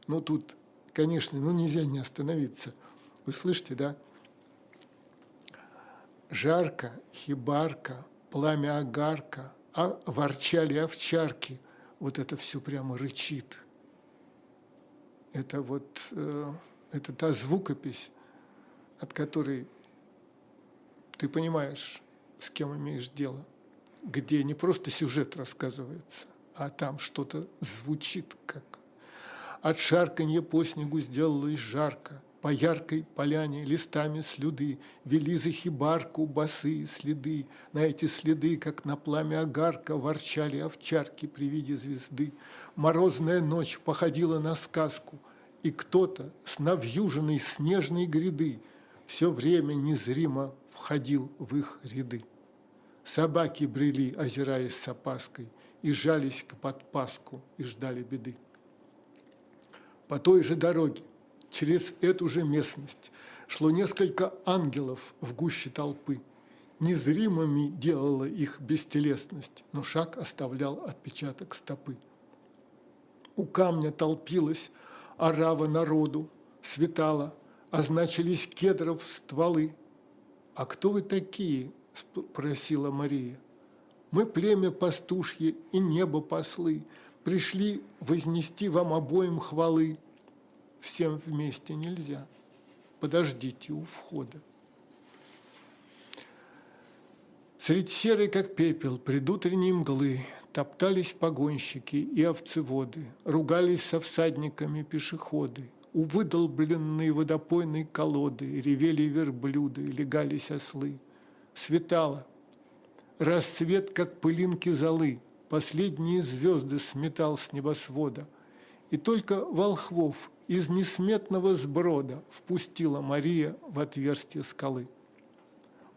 Ну тут, конечно, ну нельзя не остановиться. Вы слышите, да? Жарко, хибарка, пламя огарка, а ворчали овчарки. Вот это все прямо рычит. Это вот, э, это та звукопись, от которой ты понимаешь, с кем имеешь дело, где не просто сюжет рассказывается, а там что-то звучит как. От шарканья по снегу сделалось жарко, по яркой поляне листами слюды Вели за хибарку босые следы. На эти следы, как на пламя огарка, Ворчали овчарки при виде звезды. Морозная ночь походила на сказку, И кто-то с навьюженной снежной гряды Все время незримо входил в их ряды. Собаки брели, озираясь с опаской, и жались к подпаску и ждали беды. По той же дороге, через эту же местность, шло несколько ангелов в гуще толпы. Незримыми делала их бестелесность, но шаг оставлял отпечаток стопы. У камня толпилась орава народу, светала, означились кедров стволы. «А кто вы такие?» – спросила Мария. «Мы племя пастушье и небо послы, пришли вознести вам обоим хвалы. Всем вместе нельзя, подождите у входа». Средь серой, как пепел, предутренней мглы Топтались погонщики и овцеводы, Ругались со всадниками пешеходы, У выдолбленной водопойной колоды Ревели верблюды, легались ослы. Светало. Рассвет, как пылинки золы, Последние звезды сметал с небосвода. И только волхвов из несметного сброда Впустила Мария в отверстие скалы.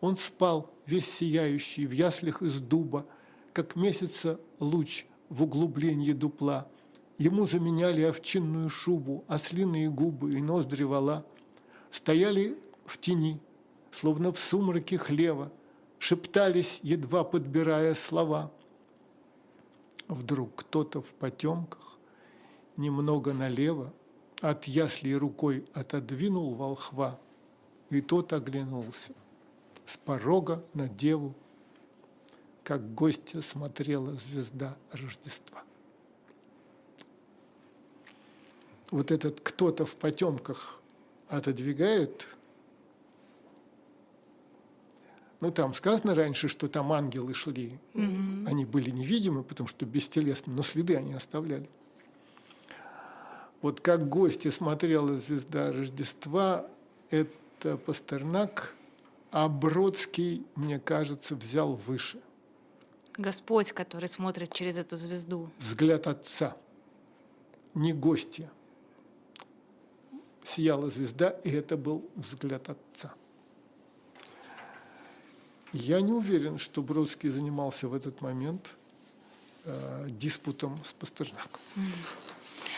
Он спал, весь сияющий, в яслях из дуба, как месяца луч в углублении дупла. Ему заменяли овчинную шубу, ослиные губы и ноздри вала. Стояли в тени, словно в сумраке хлева, шептались, едва подбирая слова. Вдруг кто-то в потемках, немного налево, от ясли рукой отодвинул волхва, и тот оглянулся с порога на деву, как гостья смотрела звезда Рождества. Вот этот кто-то в потемках отодвигает. Ну, там сказано раньше, что там ангелы шли. Mm-hmm. Они были невидимы, потому что бестелесны, но следы они оставляли. Вот как гостья смотрела звезда Рождества, это Пастернак – а Бродский, мне кажется, взял выше. Господь, который смотрит через эту звезду. Взгляд Отца, не гостья. Сияла звезда, и это был взгляд Отца. Я не уверен, что Бродский занимался в этот момент э, диспутом с Пастернаком.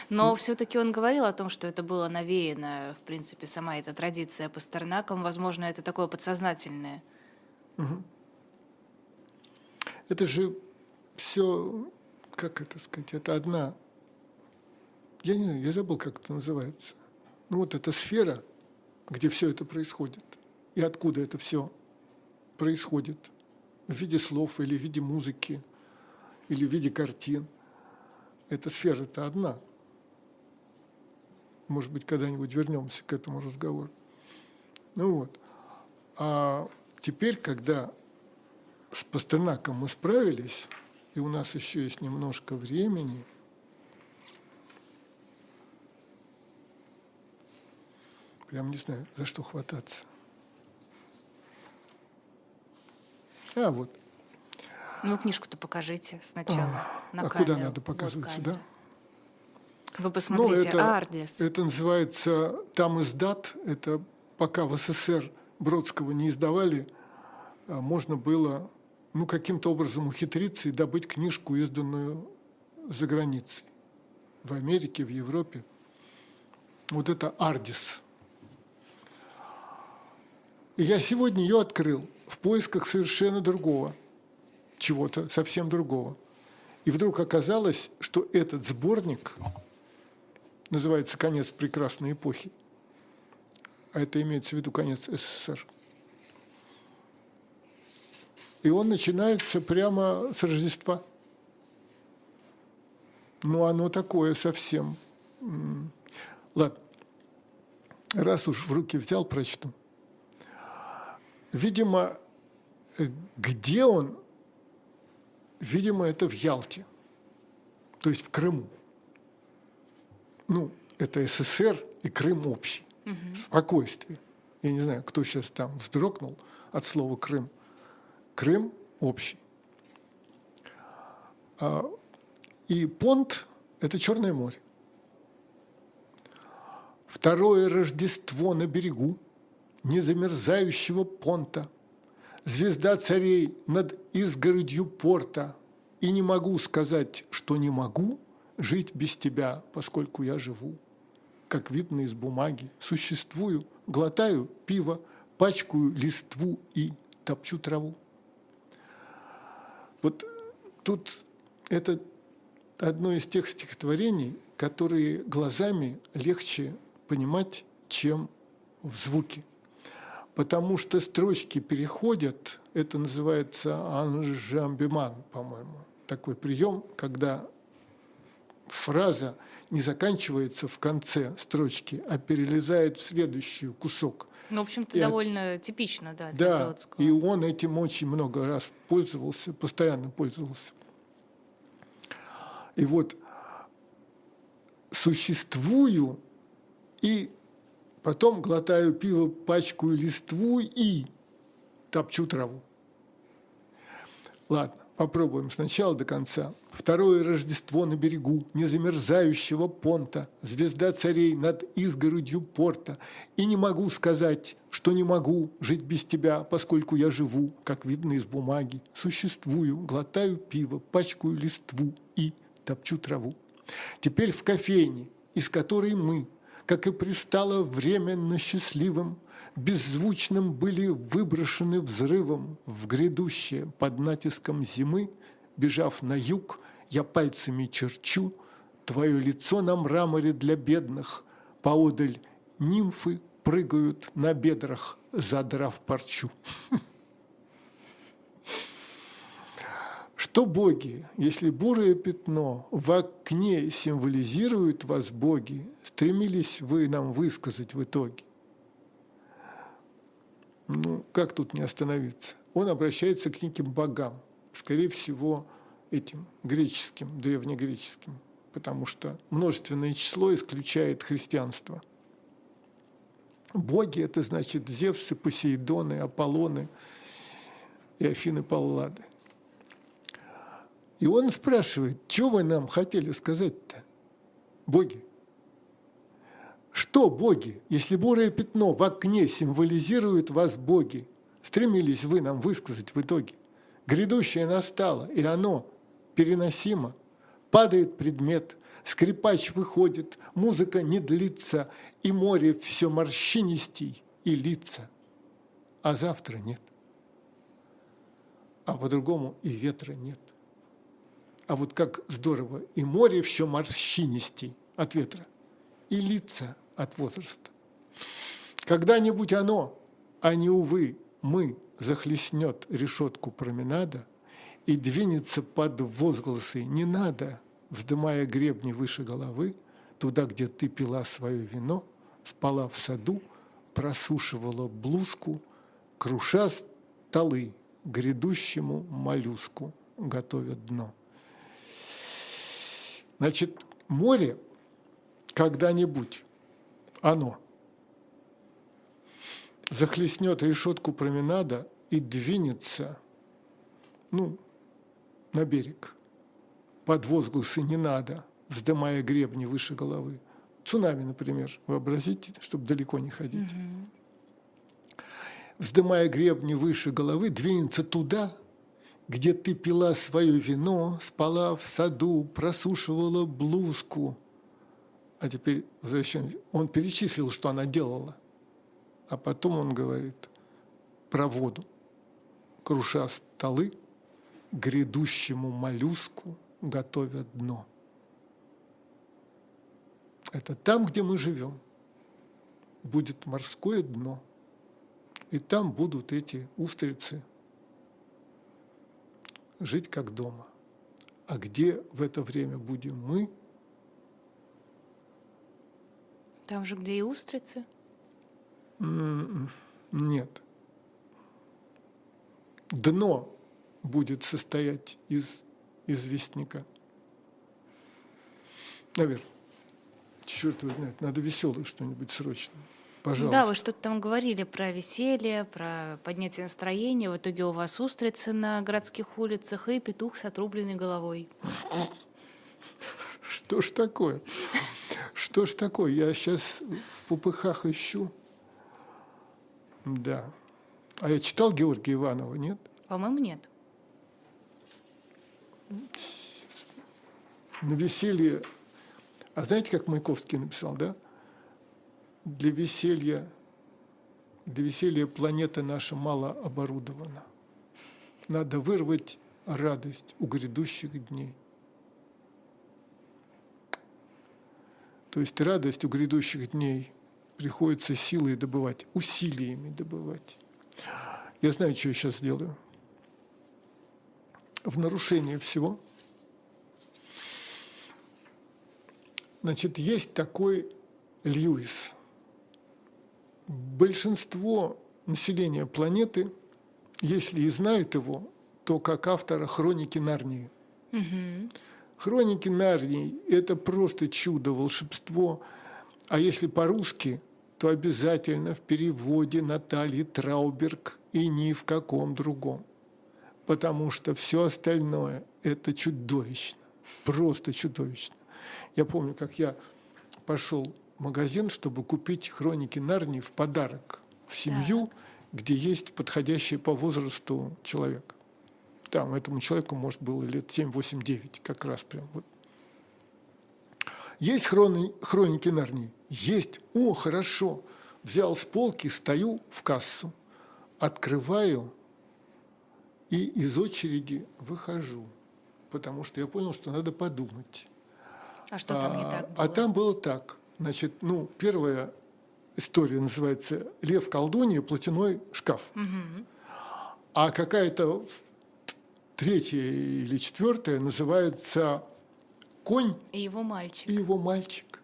Но все-таки он говорил о том, что это было навеяно, в принципе, сама эта традиция Пастернаком. Возможно, это такое подсознательное. Угу. Это же все, как это сказать, это одна, я не знаю, я забыл, как это называется. Ну вот эта сфера, где все это происходит, и откуда это все происходит, в виде слов или в виде музыки, или в виде картин. Эта сфера-то одна – может быть, когда-нибудь вернемся к этому разговору. Ну вот. А теперь, когда с Пастернаком мы справились, и у нас еще есть немножко времени, прям не знаю, за что хвататься. А, вот. Ну, книжку-то покажите сначала. А, на а куда надо показывать? Вот Сюда? Вы посмотрите, ну, это, Ардис. Это называется «Там издат». Это пока в СССР Бродского не издавали, а можно было ну, каким-то образом ухитриться и добыть книжку, изданную за границей. В Америке, в Европе. Вот это «Ардис». И я сегодня ее открыл в поисках совершенно другого, чего-то совсем другого. И вдруг оказалось, что этот сборник называется «Конец прекрасной эпохи», а это имеется в виду конец СССР. И он начинается прямо с Рождества. Ну, оно такое совсем. Ладно, раз уж в руки взял, прочту. Видимо, где он? Видимо, это в Ялте, то есть в Крыму ну, это СССР и Крым общий. Угу. Спокойствие. Я не знаю, кто сейчас там вздрогнул от слова Крым. Крым общий. А, и понт – это Черное море. Второе Рождество на берегу незамерзающего понта. Звезда царей над изгородью порта. И не могу сказать, что не могу – жить без тебя, поскольку я живу, как видно из бумаги, существую, глотаю пиво, пачкаю листву и топчу траву. Вот тут это одно из тех стихотворений, которые глазами легче понимать, чем в звуке. Потому что строчки переходят, это называется анжамбиман, по-моему, такой прием, когда фраза не заканчивается в конце строчки, а перелезает в следующий кусок. Ну, в общем-то, и довольно от... типично, да, для Да, Бродского. и он этим очень много раз пользовался, постоянно пользовался. И вот существую и потом глотаю пиво, пачкаю листву и топчу траву. Ладно, попробуем сначала до конца. Второе Рождество на берегу незамерзающего понта, звезда царей над изгородью порта. И не могу сказать, что не могу жить без тебя, поскольку я живу, как видно из бумаги, существую, глотаю пиво, пачкаю листву и топчу траву. Теперь в кофейне, из которой мы, как и пристало временно счастливым, беззвучным были выброшены взрывом в грядущее под натиском зимы, бежав на юг, я пальцами черчу Твое лицо на мраморе для бедных, Поодаль нимфы прыгают на бедрах, задрав парчу. Что боги, если бурое пятно в окне символизирует вас боги, стремились вы нам высказать в итоге? Ну, как тут не остановиться? Он обращается к неким богам, скорее всего, этим греческим, древнегреческим, потому что множественное число исключает христианство. Боги – это значит Зевсы, Посейдоны, Аполлоны и Афины Паллады. И он спрашивает, что вы нам хотели сказать-то, боги? Что боги, если бурое пятно в окне символизирует вас боги? Стремились вы нам высказать в итоге. Грядущее настало, и оно переносимо. Падает предмет, скрипач выходит, музыка не длится, и море все морщинистей и лица. А завтра нет. А по-другому и ветра нет. А вот как здорово, и море все морщинистей от ветра, и лица от возраста. Когда-нибудь оно, а не, увы, мы, захлестнет решетку променада – и двинется под возгласы «не надо», вздымая гребни выше головы, туда, где ты пила свое вино, спала в саду, просушивала блузку, круша столы грядущему моллюску, готовя дно. Значит, море когда-нибудь, оно, захлестнет решетку променада и двинется, ну, на берег. Под возгласы «не надо», вздымая гребни выше головы. Цунами, например, вообразите, чтобы далеко не ходить. Угу. Вздымая гребни выше головы, двинется туда, где ты пила свое вино, спала в саду, просушивала блузку. А теперь возвращаемся. Он перечислил, что она делала. А потом он говорит про воду. Круша столы, грядущему моллюску готовят дно. Это там, где мы живем, будет морское дно, и там будут эти устрицы жить как дома. А где в это время будем мы? Там же, где и устрицы? Нет. Дно будет состоять из известника. Наверное. Черт его знает, надо веселое что-нибудь срочно. Пожалуйста. Да, вы что-то там говорили про веселье, про поднятие настроения. В итоге у вас устрицы на городских улицах и петух с отрубленной головой. Что ж такое? Что ж такое? Я сейчас в пупыхах ищу. Да. А я читал Георгия Иванова, нет? По-моему, нет. На веселье... А знаете, как Маяковский написал, да? Для веселья для веселья планета наша мало оборудована. Надо вырвать радость у грядущих дней. То есть радость у грядущих дней приходится силой добывать, усилиями добывать. Я знаю, что я сейчас сделаю. В нарушение всего. Значит, есть такой Льюис. Большинство населения планеты, если и знает его, то как автора «Хроники Нарнии». Угу. «Хроники Нарнии» – это просто чудо, волшебство. А если по-русски, то обязательно в переводе Натальи Трауберг и ни в каком другом. Потому что все остальное – это чудовищно, просто чудовищно. Я помню, как я пошел в магазин, чтобы купить хроники Нарнии в подарок в семью, так. где есть подходящий по возрасту человек. Там этому человеку, может, было лет 7, 8, 9, как раз прям вот. Есть хрони, хроники Нарнии? Есть. О, хорошо. Взял с полки, стою в кассу, открываю и из очереди выхожу, потому что я понял, что надо подумать. А что там не так было? А там было так. Значит, ну, первая история называется «Лев колдунья. Платяной шкаф». Угу. А какая-то третья или четвертая называется «Конь и его мальчик». И его мальчик.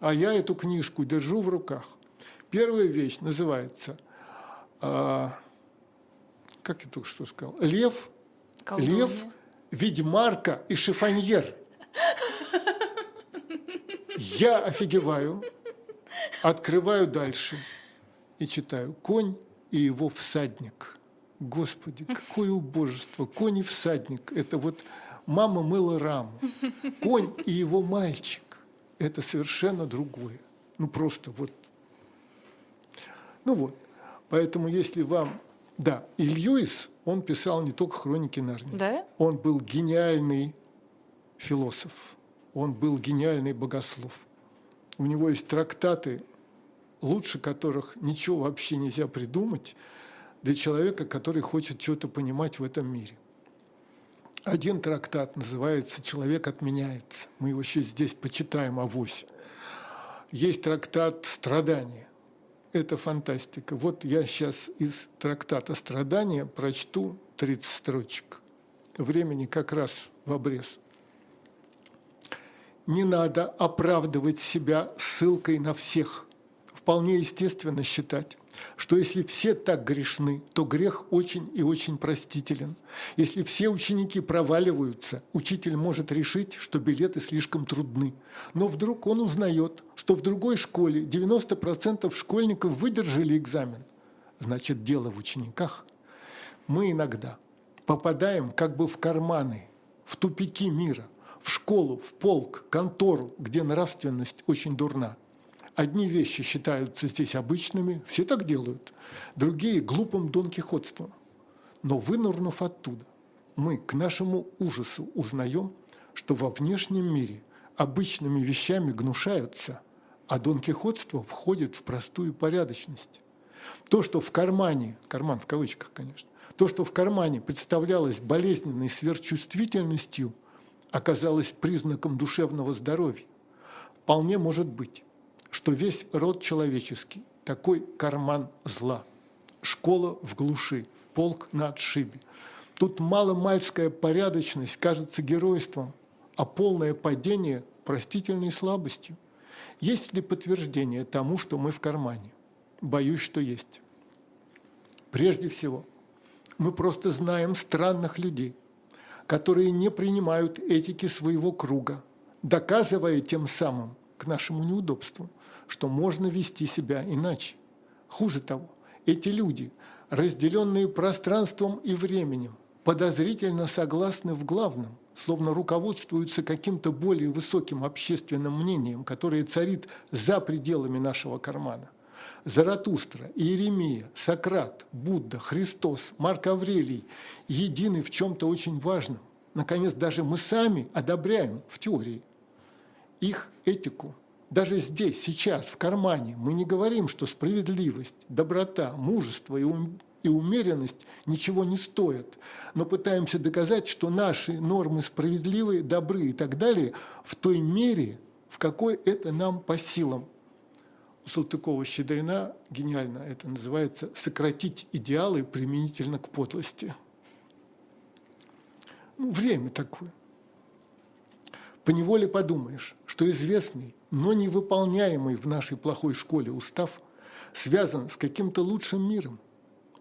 А я эту книжку держу в руках. Первая вещь называется, а, как я только что сказал, «Лев», Колдунья. «Лев», «Ведьмарка» и «Шифоньер». Я офигеваю, открываю дальше и читаю «Конь и его всадник». Господи, какое убожество! Конь и всадник – это вот мама мыла раму. Конь и его мальчик – это совершенно другое. Ну, просто вот. Ну вот. Поэтому, если вам… Да, и Льюис, он писал не только хроники Нарнии. Да? Он был гениальный философ он был гениальный богослов. У него есть трактаты, лучше которых ничего вообще нельзя придумать для человека, который хочет что-то понимать в этом мире. Один трактат называется «Человек отменяется». Мы его еще здесь почитаем, авось. Есть трактат «Страдания». Это фантастика. Вот я сейчас из трактата «Страдания» прочту 30 строчек. Времени как раз в обрез – не надо оправдывать себя ссылкой на всех. Вполне естественно считать, что если все так грешны, то грех очень и очень простителен. Если все ученики проваливаются, учитель может решить, что билеты слишком трудны. Но вдруг он узнает, что в другой школе 90% школьников выдержали экзамен. Значит, дело в учениках. Мы иногда попадаем как бы в карманы, в тупики мира – в школу, в полк, контору, где нравственность очень дурна. Одни вещи считаются здесь обычными, все так делают, другие – глупым донкихотством. Но вынурнув оттуда, мы к нашему ужасу узнаем, что во внешнем мире обычными вещами гнушаются, а донкихотство входит в простую порядочность. То, что в кармане, карман в кавычках, конечно, то, что в кармане представлялось болезненной сверхчувствительностью – оказалось признаком душевного здоровья. Вполне может быть, что весь род человеческий – такой карман зла. Школа в глуши, полк на отшибе. Тут маломальская порядочность кажется геройством, а полное падение – простительной слабостью. Есть ли подтверждение тому, что мы в кармане? Боюсь, что есть. Прежде всего, мы просто знаем странных людей – которые не принимают этики своего круга, доказывая тем самым к нашему неудобству, что можно вести себя иначе. Хуже того, эти люди, разделенные пространством и временем, подозрительно согласны в главном, словно руководствуются каким-то более высоким общественным мнением, которое царит за пределами нашего кармана. Заратустра, Иеремия, Сократ, Будда, Христос, Марк Аврелий едины в чем-то очень важном. Наконец, даже мы сами одобряем в теории их этику даже здесь, сейчас, в кармане, мы не говорим, что справедливость, доброта, мужество и, ум, и умеренность ничего не стоят, но пытаемся доказать, что наши нормы справедливые, добры и так далее в той мере, в какой это нам по силам. У Салтыкова-Щедрина гениально это называется «сократить идеалы применительно к подлости». Ну, время такое. Поневоле подумаешь, что известный, но невыполняемый в нашей плохой школе устав связан с каким-то лучшим миром.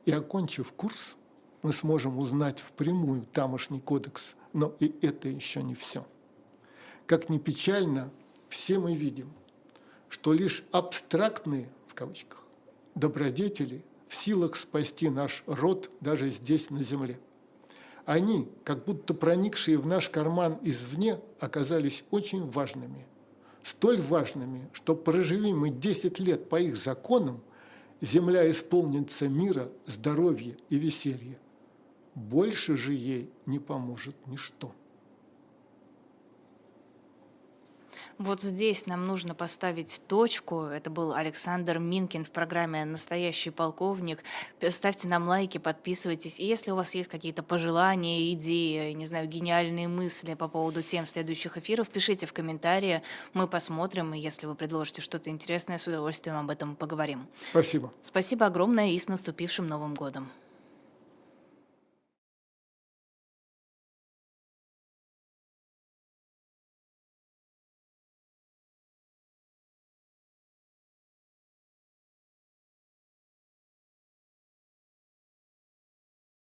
И окончив курс, мы сможем узнать впрямую тамошний кодекс, но и это еще не все. Как ни печально, все мы видим, что лишь абстрактные, в кавычках, добродетели в силах спасти наш род даже здесь, на земле. Они, как будто проникшие в наш карман извне, оказались очень важными. Столь важными, что проживи мы 10 лет по их законам, земля исполнится мира, здоровья и веселья. Больше же ей не поможет ничто. Вот здесь нам нужно поставить точку. Это был Александр Минкин в программе «Настоящий полковник». Ставьте нам лайки, подписывайтесь. И если у вас есть какие-то пожелания, идеи, не знаю, гениальные мысли по поводу тем следующих эфиров, пишите в комментарии. Мы посмотрим, и если вы предложите что-то интересное, с удовольствием об этом поговорим. Спасибо. Спасибо огромное и с наступившим Новым годом.